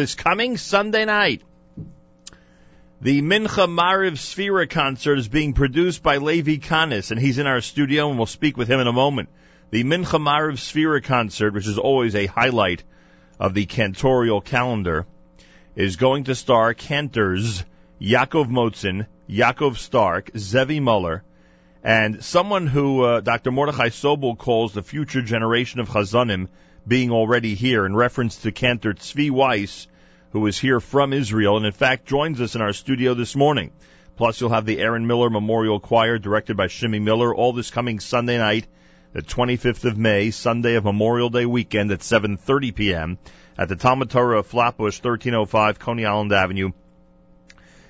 this coming Sunday night. The Mincha Mariv Sphira concert is being produced by Levi Kanis, and he's in our studio, and we'll speak with him in a moment. The Mincha Mariv Sphira concert, which is always a highlight of the cantorial calendar, is going to star cantors Yaakov Motzen, Yaakov Stark, Zevi Muller, and someone who uh, Dr. Mordechai Sobel calls the future generation of Chazanim being already here in reference to cantor Tzvi Weiss, who is here from Israel and in fact joins us in our studio this morning. Plus you'll have the Aaron Miller Memorial Choir directed by Shimmy Miller, all this coming Sunday night, the 25th of May, Sunday of Memorial Day weekend at 7.30 p.m. at the Talmud Torah of Flatbush, 1305 Coney Island Avenue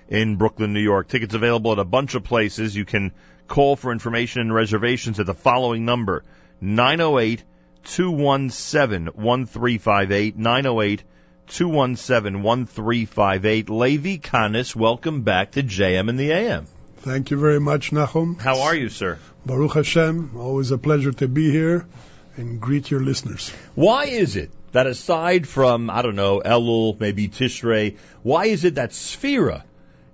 in Brooklyn, New York. Tickets available at a bunch of places. You can call for information and reservations at the following number, 908 217 1358, 908 217 1358. Levi Kanis, welcome back to JM and the AM. Thank you very much, Nachum. How are you, sir? Baruch Hashem, always a pleasure to be here and greet your listeners. Why is it that aside from, I don't know, Elul, maybe Tishrei, why is it that Sphira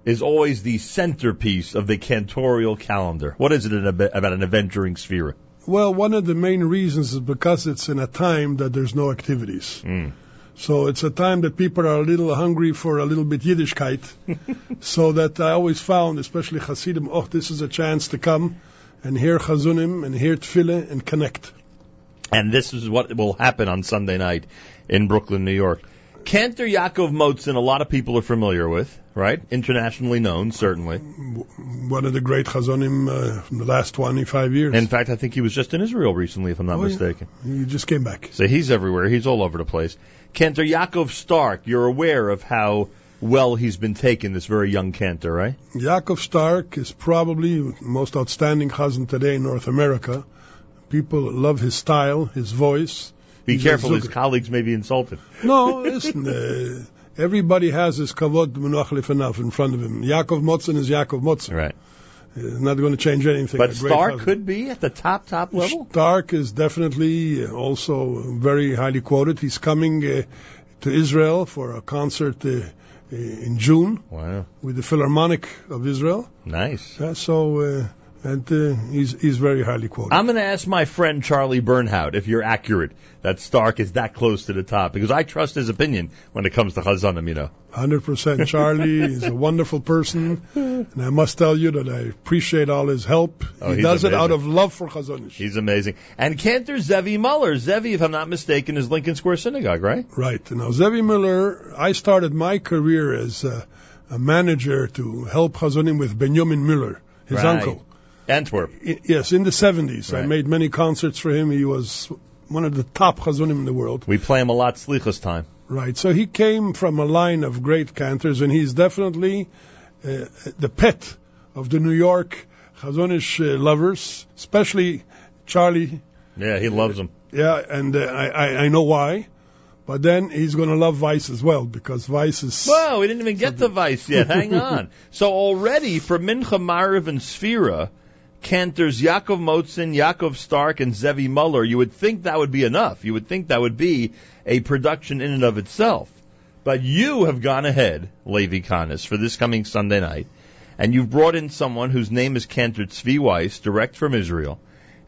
is always the centerpiece of the cantorial calendar? What is it about an event during Sphira? Well, one of the main reasons is because it's in a time that there's no activities. Mm. So it's a time that people are a little hungry for a little bit Yiddishkeit. so that I always found, especially Hasidim, oh, this is a chance to come and hear Chazunim and hear Tefillah and connect. And this is what will happen on Sunday night in Brooklyn, New York. Cantor Yaakov Motzen, a lot of people are familiar with, right? Internationally known, certainly. One of the great Chazonim uh, from the last 25 years. In fact, I think he was just in Israel recently, if I'm not Oh, yeah. mistaken. He just came back. So he's everywhere. He's all over the place. Cantor Yaakov Stark, you're aware of how well he's been taken, this very young cantor, right? Yaakov Stark is probably the most outstanding Chazan today in North America. People love his style, his voice. Be He's careful, his colleagues may be insulted. No, listen, uh, everybody has his kavod menuach in front of him. Yaakov Motzen is Yaakov Motzen. Right. Uh, not going to change anything. But Stark could be at the top, top level? Stark is definitely also very highly quoted. He's coming uh, to Israel for a concert uh, in June Wow. with the Philharmonic of Israel. Nice. Uh, so, uh, and uh, he's he's very highly quoted. I'm going to ask my friend Charlie Bernhaut if you're accurate that Stark is that close to the top because I trust his opinion when it comes to Chazanim, you know. Hundred percent. Charlie is a wonderful person, and I must tell you that I appreciate all his help. Oh, he does it out of love for Chazonish. He's amazing. And Cantor Zevi Muller. Zevi, if I'm not mistaken, is Lincoln Square Synagogue, right? Right. Now, Zevi Muller, I started my career as a, a manager to help Chazonim with Benjamin Muller, his Right. uncle. Antwerp. Yes, in the 70s. I made many concerts for him. He was one of the top Chazonim in the world. We play him a lot Slichas time. Right. So he came from a line of great cantors, and he's definitely uh, the pet of the New York Chazonish uh, lovers, especially Charlie. Yeah, he loves him. Yeah, and uh, I, I, I know why. But then he's going to love Vice as well, because Vice is. Whoa, we didn't even get to Vice yet. Hang on. So already for Mincha Mariv and Sphira, cantors Yaakov Motzen, Yaakov Stark, and Zevi Muller, you would think that would be enough. You would think that would be a production in and of itself. But you have gone ahead, Levi Kanis, for this coming Sunday night, and you've brought in someone whose name is Cantor Tzvi Weiss, direct from Israel.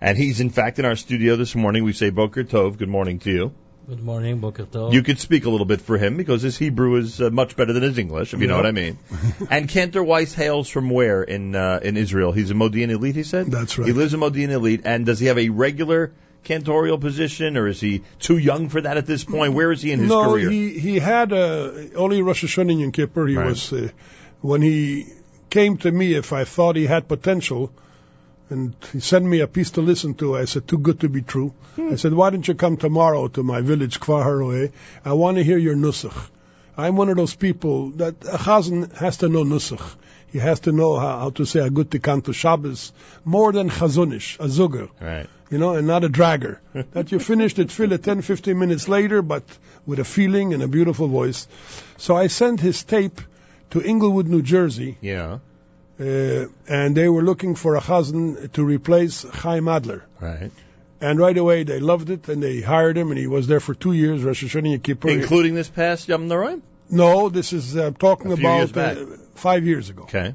And he's in fact in our studio this morning. We say Boker Tov, good morning to you. Good morning, Boker Tov. You could speak a little bit for him because his Hebrew is uh, much better than his English, if you know what I mean. and Cantor Weiss hails from where in uh, in Israel? He's a Modi'in Illit, he said. That's right. He lives in Modi'in Illit, and does he have a regular cantorial position, or is he too young for that at this point? Where is he in his no, career? he he had uh, only Rosh Hashanah and Yom Kippur. He Right. was uh, when he came to me. If I thought he had potential, and he sent me a piece to listen to, I said, "Too good to be true." Hmm. I said, "Why don't you come tomorrow to my village, Kfar Haroeh? I want to hear your nusach." I'm one of those people that a chazan has to know nusach. He has to know how, how to say a good tikkun to Shabbos more than chazonish, a zuger right. you know, and not a dragger. that you finished it, fill it 10, 15 minutes later, but with a feeling and a beautiful voice. So I sent his tape to Englewood, New Jersey, Yeah. Uh, and they were looking for a chazan to replace Chaim Adler. Right. And right away they loved it, and they hired him, and he was there for two years, Rosh Hashanah Yom Kippur. Including this past Yom Noraim? No, this is uh, talking A few years about uh, five years ago. Okay.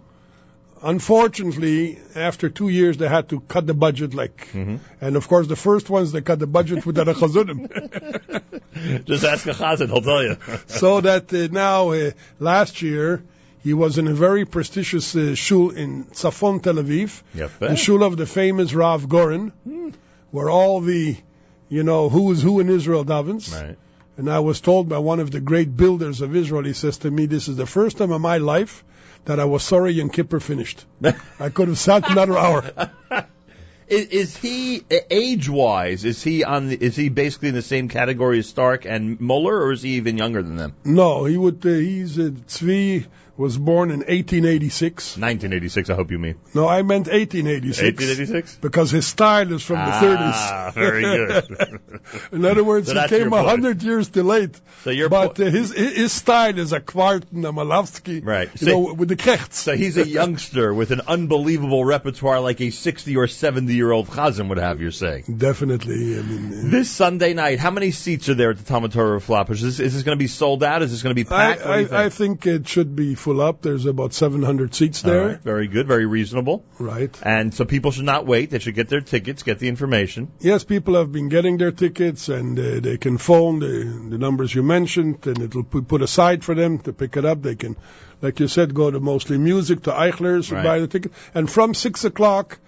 Unfortunately, after two years, they had to cut the budget. Like, Mm-hmm. and of course, the first ones they cut the budget with the chazunim. Just ask a chazan, he'll tell you. so that uh, now, uh, last year, he was in a very prestigious uh, shul in Tzafon, Tel Aviv, Yep. the shul of the famous Rav Goren, where all the, you know, who is who in Israel davens. Right. And I was told by one of the great builders of Israel, he says to me, this is the first time in my life that I was sorry Yom Kippur finished. I could have sat another hour. Is, is he age wise? Is he on? The, is he basically in the same category as Stark and Muller, or is he even younger than them? No, he would, uh, he's, uh, Tzvi was born in 1886. 1986. I hope you mean No, I meant 1886. 1886. Because his style is from Ah, the 30s. very good. In other words, So he came your a point. hundred years too late. So your but po- uh, his his style is a Kwartin, a Malavsky, Right. You See- know, with the krechts. So he's a youngster with an unbelievable repertoire, like a 60 or 70 year old chazan would have. You're saying. Definitely. I mean, This Sunday night, how many seats are there at the Talmud Torah? Is this, is this going to be sold out? Is this going to be packed? I, I think? think it should be full up. There's about 700 seats there. right, very good, very reasonable. Right. And so people should not wait. They should get their tickets, get the information. Yes, people have been getting their tickets, and uh, they can phone the, the numbers you mentioned, and it'll be put aside for them to pick it up. They can, like you said, go to mostly music to Eichler's Right. buy the ticket. And from six o'clock,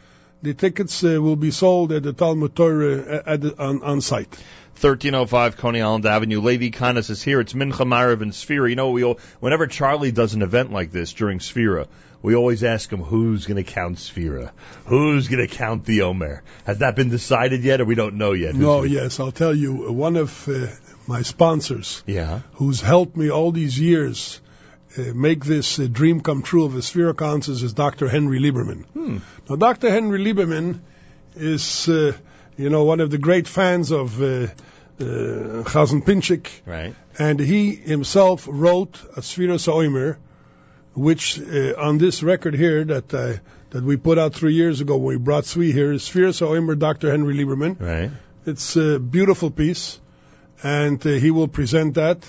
the tickets uh, will be sold at the Talmud Torah at the, on, on site. 1305 Coney Island Avenue. Levi Kanis is here. It's Mincha Marav and Sphira. You know, we all, whenever Charlie does an event like this during Sphira, we always ask him who's going to count Sphira, who's going to count the Omer. Has that been decided yet, or we don't know yet? No, yes, I'll tell you, uh, one of uh, my sponsors Yeah. who's helped me all these years uh, make this uh, dream come true of a Sphira Councils is Dr. Henry Lieberman. Hmm. Now, Dr. Henry Lieberman is, uh, you know, one of the great fans of uh, uh, Chazen Pinchik, Right. and he himself wrote a Sphira Soimer, which uh, on this record here that uh, that we put out three years ago when we brought Tzvi here is Sphira Soimer, Dr. Henry Lieberman. Right. It's a beautiful piece, and uh, he will present that.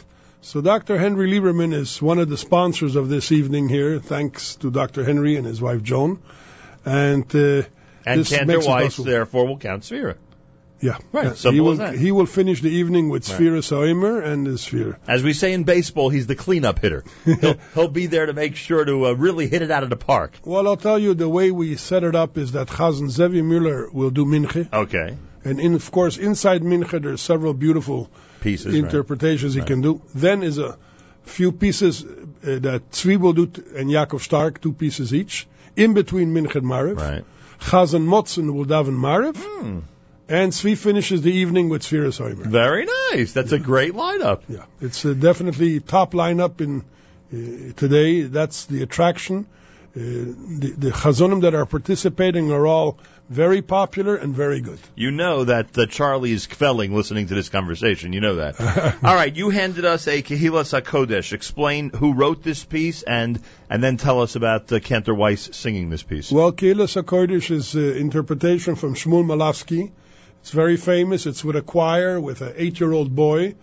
So Dr. Henry Lieberman is one of the sponsors of this evening here, thanks to Dr. Henry and his wife Joan. And uh, And this Cantor Weiss, therefore, will count Sphira. Yeah, Right, Yeah. simple he will as that. he will finish the evening with Right. Sphira Soimer and Sphere. As we say in baseball, he's the cleanup hitter. He'll, he'll be there to make sure to uh, really hit it out of the park. Well, I'll tell you the way we set it up is that Chazen Zevi Müller will do Minche, Okay. and in, of course inside Minche there's several beautiful Pieces. right. interpretations he Right. can do. Then is a few pieces uh, that Tzvi will do t- and Yaakov Stark, two pieces each, in between Minch and Mariv. Right. Chazan Motzen will daven Mariv, Hmm. and Tzvi finishes the evening with Sfiras Oimer. Very nice. That's a great lineup. Yeah, it's uh, definitely top lineup in uh, today. That's the attraction. Uh, the, the chazonim that are participating are all very popular and very good. You know that uh, Charlie is kvelling listening to this conversation. You know that. All right, you handed us a Kehilas HaKodesh. Explain who wrote this piece and and then tell us about uh, Cantor Weiss singing this piece. Well, Kehilas HaKodesh is uh, interpretation from Shmuel Malavsky. It's very famous. It's with a choir with an eight-year-old boy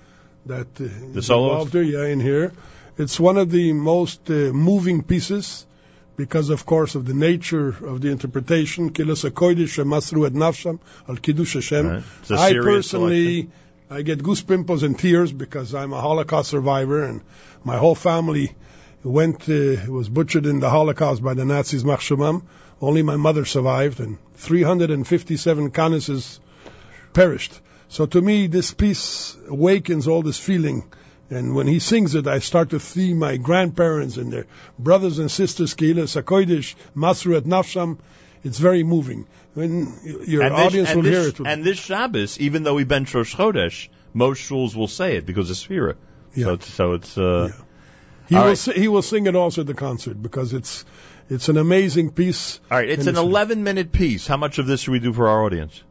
that uh, is soloist? involved there, yeah, in here. It's one of the most uh, moving pieces because, of course, of the nature of the interpretation. Kehilas HaKodesh Masru et Nafsham al Kiddush Hashem. Right. It's a I personally, I get goose pimples and tears because I'm a Holocaust survivor and my whole family went, uh, was butchered in the Holocaust by the Nazis, Machshumam. Only my mother survived and 357 Kanises perished. So to me, this piece awakens all this feeling. And when he sings it, I start to see my grandparents and their brothers and sisters, Kehila Sakoidish, Masru et Nafsham. It's very moving. When your and audience this, will and hear this, it. And this Shabbos, even though we bench Rosh Chodesh, most shuls will say it because of Sphira. Yeah. So it's, so it's uh, Yeah. He All will right. si- he will sing it also at the concert because it's it's an amazing piece. all right. It's an 11 minute piece. How much of this should we do for our audience?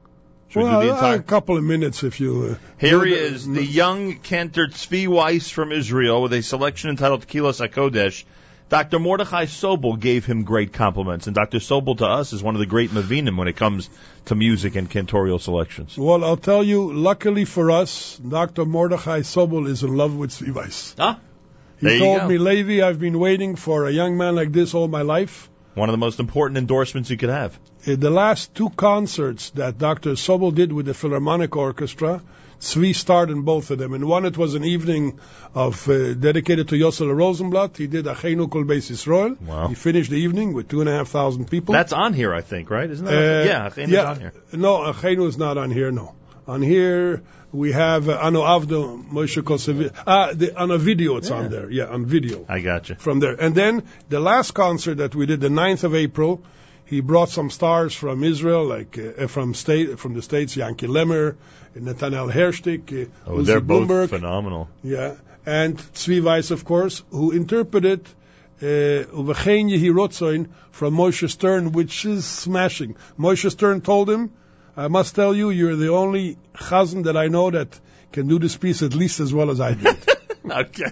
Should well, we do the entire? a couple of minutes if you. Uh, Here he the- is, the young Cantor Tzvi Weiss from Israel with a selection entitled Kehilas HaKodesh. Dr. Mordechai Sobel gave him great compliments, and Dr. Sobel to us is one of the great Mavinim when it comes to music and cantorial selections. Well, I'll tell you. Luckily for us, Dr. Mordechai Sobel is in love with Tzvi Weiss. Ah, He There you told me, Levi, I've been waiting for a young man like this all my life. One of the most important endorsements you could have. The last two concerts that Dr. Sobel did with the Philharmonic Orchestra, Tzvi starred in both of them. In one, it was an evening of uh, dedicated to Yossel Rosenblatt. He did Achenu Kol Beis Yisrael. Wow. He finished the evening with two and a half thousand people. That's on here, I think, right? Isn't that? Uh, yeah, yeah. on here. No, Achenu is not on here. No, on here we have uh, Ano Avdo Moshe Kosevi. Ah, the, on a video it's on there. Yeah, on video I got you. from there. And then the last concert that we did, the 9th of April, he brought some stars from Israel, like uh, from state from the states, Yanky Lemmer, Netanel Hershtik, uh, Oh, Uzi they're both Bloomberg, phenomenal. yeah, and Tzvi Weiss, of course, who interpreted uh, Uvechein Yehi Rotzoin from Moshe Stern, which is smashing. Moshe Stern told him, I must tell you, you're the only chazan that I know that can do this piece at least as well as I did. Okay.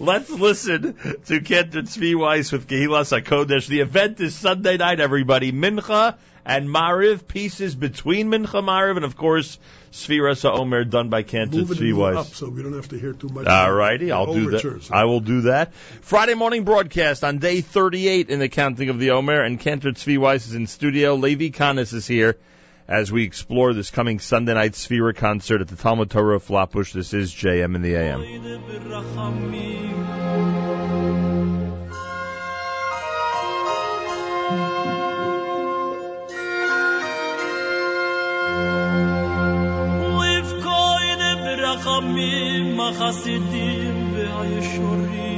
Let's listen to Kenton Tzvi Weiss with Kehilas HaKodesh. The event is Sunday night, everybody. Mincha and Mariv, pieces between Mincha Mariv, and of course, Sfiras HaOmer done by it Tzvi up so we don't have to hear too much. All righty, I'll do that. I will do that. Friday morning broadcast on day 38 in the counting of the Omer, and Cantor Weiss is in studio. Levi Kanis is here as we explore this coming Sunday night Sphira concert at the Talmud Torah of Flatbush. This is JM in the AM. והישורים.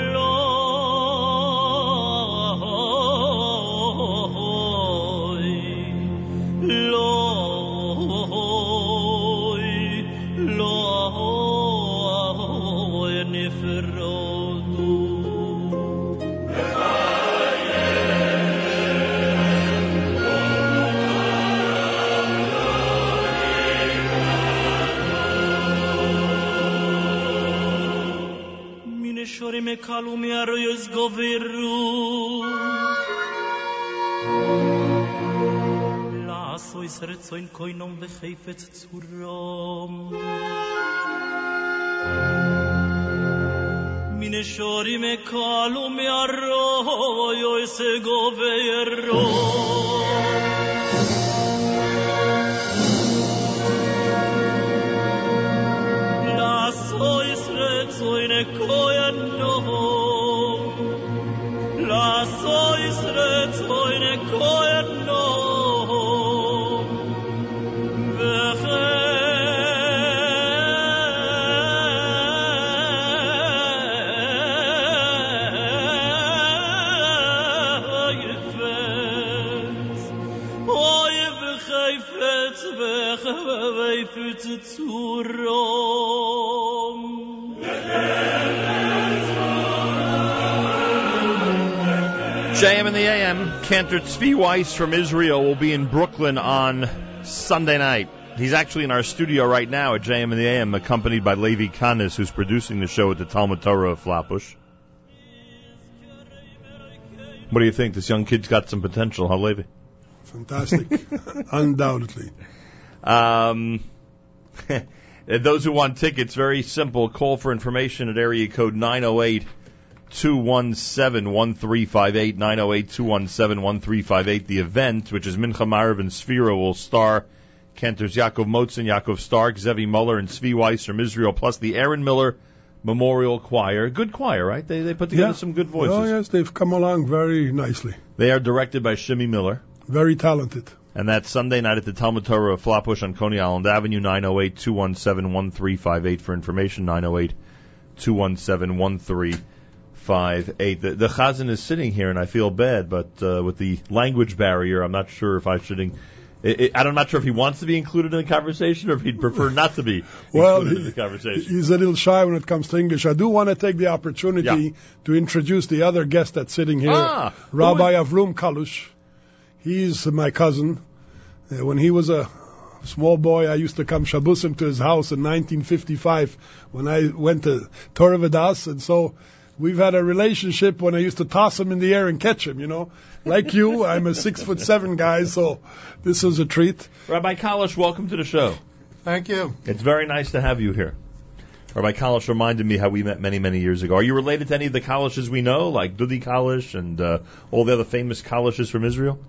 ca lumea rău zgoveru. Lasoi srezoin koinom beheifet zurom. Mine shorim e ca lumea se goveru. Lasoi JM and the AM, Cantor Tzvi Weiss from Israel will be in Brooklyn on Sunday night. He's actually in our studio right now at JM and the AM, accompanied by Levi Kanis, who's producing the show at the Talmud Torah of Flatbush. What do you think? This young kid's got some potential, huh, Levi? Fantastic. Undoubtedly. Um, those who want tickets, very simple. Call for information at area code 908 217 1358. 908 217 1358. The event, which is Mincha Marav and Sphira, will star Kenters Yaakov Motzen, Yaakov Stark, Zevi Muller, and Tzvi Weiss from Israel, plus the Aaron Miller Memorial Choir. Good choir, right? They, they put together Yeah. some good voices. Oh, yes, they've come along very nicely. They are directed by Shimmy Miller. Very talented. And that's Sunday night at the Talmud Torah of Flatbush on Coney Island Avenue, 908 217 1358 for information, 908 217 1358. The, the Chazan is sitting here, and I feel bad, but uh, with the language barrier, I'm not sure if I should. In, I, I- I'm not sure if he wants to be included in the conversation or if he'd prefer not to be Well, included in the conversation. He's a little shy when it comes to English. I do want to take the opportunity Yeah. to introduce the other guest that's sitting here, Ah, Rabbi Avrum Kalush. He's my cousin. Uh, when he was a small boy, I used to come Shabbosim to his house in 1955 when I went to Torah Vodaath, and so we've had a relationship when I used to toss him in the air and catch him. You know, like you, I'm a six foot seven guy, so this is a treat. Rabbi Kalish, welcome to the show. Thank you. It's very nice to have you here. Rabbi Kalish reminded me how we met many, many years ago. Are you related to any of the Kalishes we know, like Dudi Kalish and uh, all the other famous Kalishes from Israel?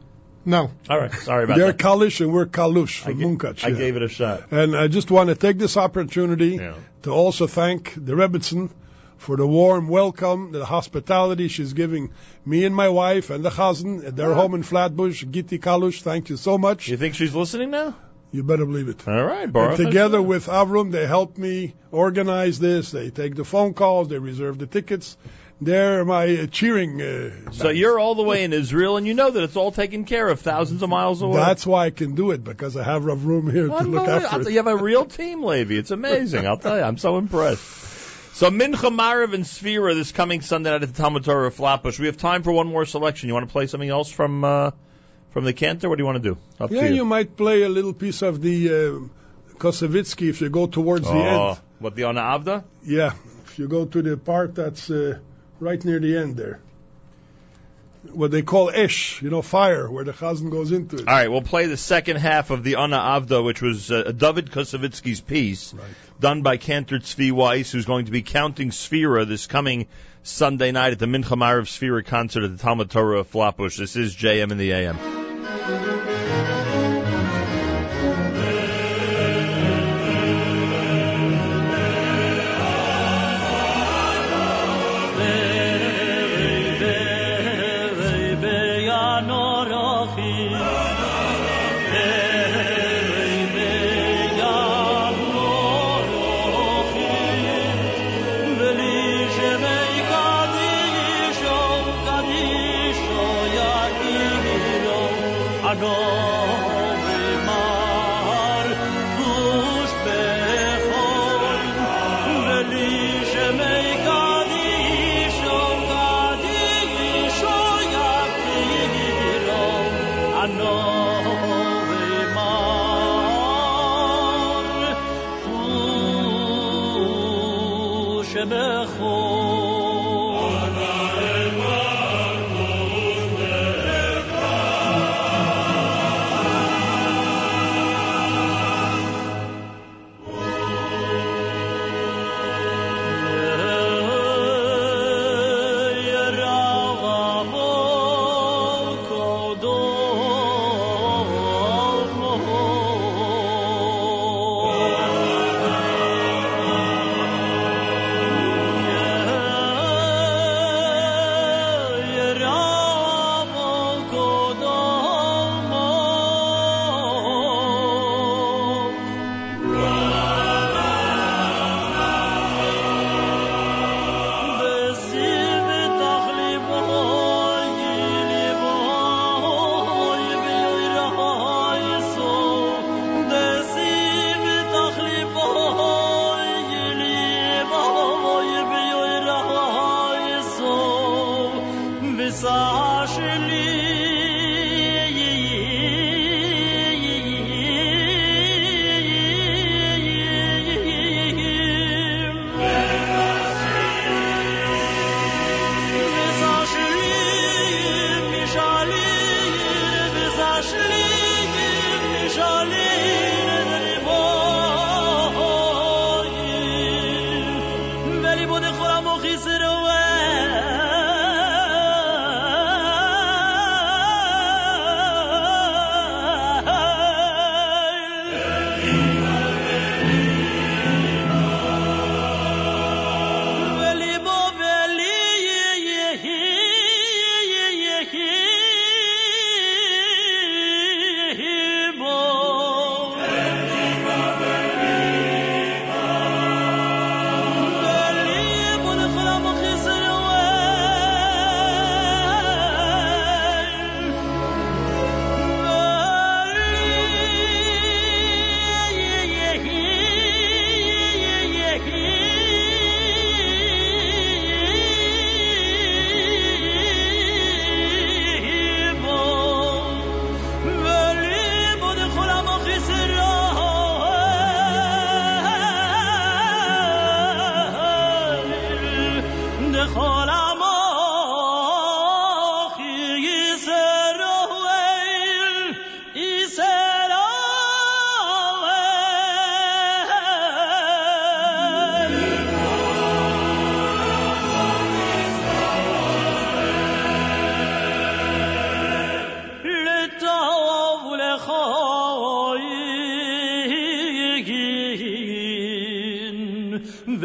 No. All right, sorry about that. They're that. Kalish and we're Kalush from ga- Munkach. I yeah. gave it a shot. And I just want to take this opportunity Yeah. to also thank the Rebbitzin for the warm welcome, the hospitality she's giving me and my wife and the Chazan at their home in Flatbush, Gitti Kalush. Thank you so much. You think she's listening now? You better believe it. All right, And together Hashem. with Avrum, they help me organize this. They take the phone calls, they reserve the tickets. They're my uh, cheering. Uh, So you're all the way in Israel, and you know that it's all taken care of thousands of miles away. that's why I can do it because I have Avrum here to look after it. You have a real team, Levy. It's amazing. I'll tell you. I'm so impressed. So Mincha Marav and Sphira this coming Sunday night at the Talmud Torah of Flatbush. We have time for one more selection. You want to play something else from uh, from the Cantor? What do you want to do? Up Yeah, to you. you might play a little piece of the uh, Kosevitsky if you go towards the oh, end. what the Ona Avda? Yeah, if you go to the part that's uh, right near the end there. What they call esh, you know, fire, where the chazan goes into it. All right, we'll play the second half of the Ona Avda, which was uh, David Kosovitsky's piece, Right. done by Cantor Tzvi Weiss, who's going to be counting Sphira this coming Sunday night at the Mincha Marav Sphira concert at the Talmud Torah of Flatbush. This is JM in the AM.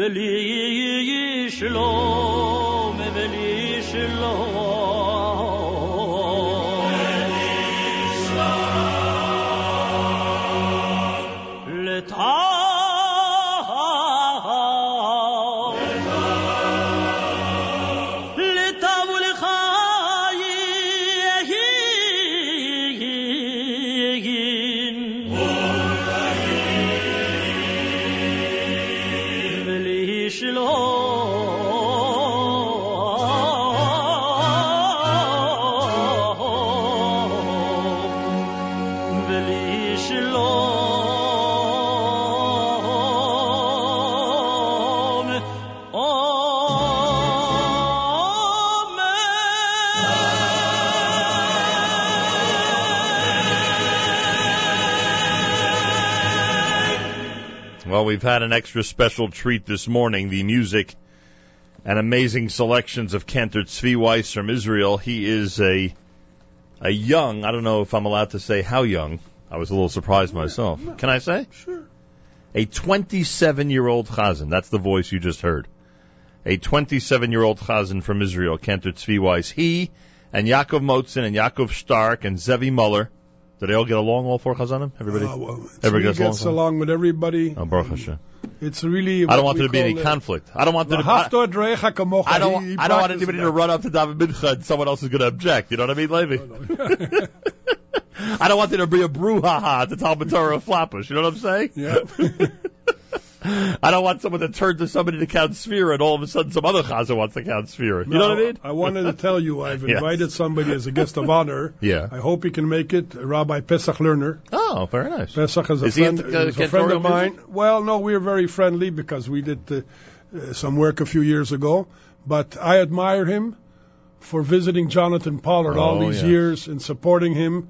وليش لون we've had an extra special treat this morning. The music and amazing selections of Cantor Tzvi Weiss from Israel. He is a a young. I don't know if I'm allowed to say how young. I was a little surprised myself. Can I say? Sure. A 27 year old chazan. That's the voice you just heard. A 27 year old chazan from Israel, Cantor Tzvi Weiss. He and Yaakov Motzen and Yaakov Stark and Zevi Muller. Do they all get along, all four chazanim? Everybody? Uh, well, Everybody gets along? gets along with everybody. oh, Baruch. It's really. I don't want there to be any conflict. I don't want there to I, V'hafto adrecha kamocha. I don't. I don't want anybody that. to run up to David Mincha and someone else is going to object. You know what I mean, Levy? I don't want there to be a brouhaha at the Talmud Torah of Flatbush. You know what I'm saying? Yeah. I don't want someone to turn to somebody to count sphere, and all of a sudden some other chaza wants to count Sphira. You know what I mean? I wanted to tell you, I've Yes. invited somebody as a guest of honor. Yeah. I hope he can make it. Rabbi Pesach Lerner. Oh, very nice. Pesach is a Is friend, into, uh, is a friend of mine. Well, no, we're very friendly because we did uh, uh, some work a few years ago. But I admire him for visiting Jonathan Pollard all Oh, these yes. years and supporting him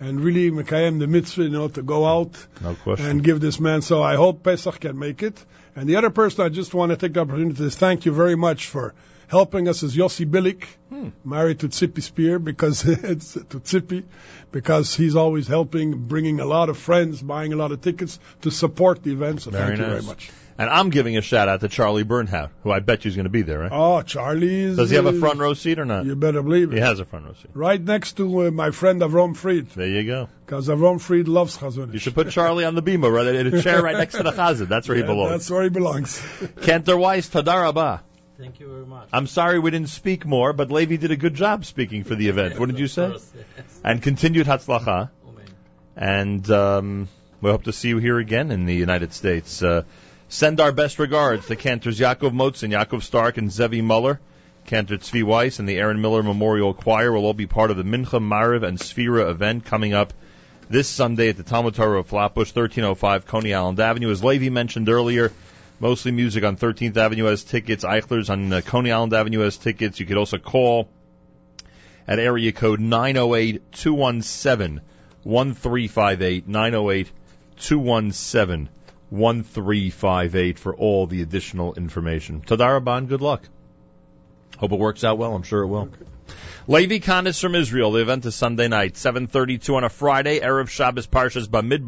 and really Mekayem the mitzvah, you know, to go out No question. and give this man. So I hope Pesach can make it. And the other person I just want to take the opportunity to thank you very much for helping us is Yossi Bilik, Hmm. married to Tzipi Spear, because it's to Tzipi, because he's always helping, bringing a lot of friends, buying a lot of tickets to support the event. So Very thank you very much. And I'm giving a shout out to Charlie Bernhaut, who I bet you is going to be there, right? Oh, Charlie's. Does he have a front row seat or not? You better believe it. He has a front row seat. Right next to uh, my friend Avrom Fried, There you go. because Avrom Fried loves Chazon. You should put Charlie on the bima, right in a chair right next to the chazan. That's where he belongs. That's where he belongs. Cantor Weiss, Tadar Rabah. Thank you very much. I'm sorry we didn't speak more, but Levi did a good job speaking for the event. What did you say? And continued Hatzlacha. And um, we hope to see you here again in the United States. Uh, send our best regards to Cantors Yaakov Motzen, Yaakov Stark, and Zevi Muller. Cantor Tzvi Weiss and the Aaron Miller Memorial Choir will all be part of the Mincha Mariv and Sphira event coming up this Sunday at the Talmud Torah of Flatbush, 1305 Coney Island Avenue. As Levy mentioned earlier, mostly music on 13th Avenue has tickets. Eichler's on uh, Coney Island Avenue has tickets. You could also call at area code 908 217 1358. 908 217 1358 for all the additional information. Tadaraban, good luck. Hope it works out well. I'm sure it will. Levi Kanis from Israel. The event is Sunday night, 7:32 on a Friday. Arab Shabbos Parshas Bamidbar.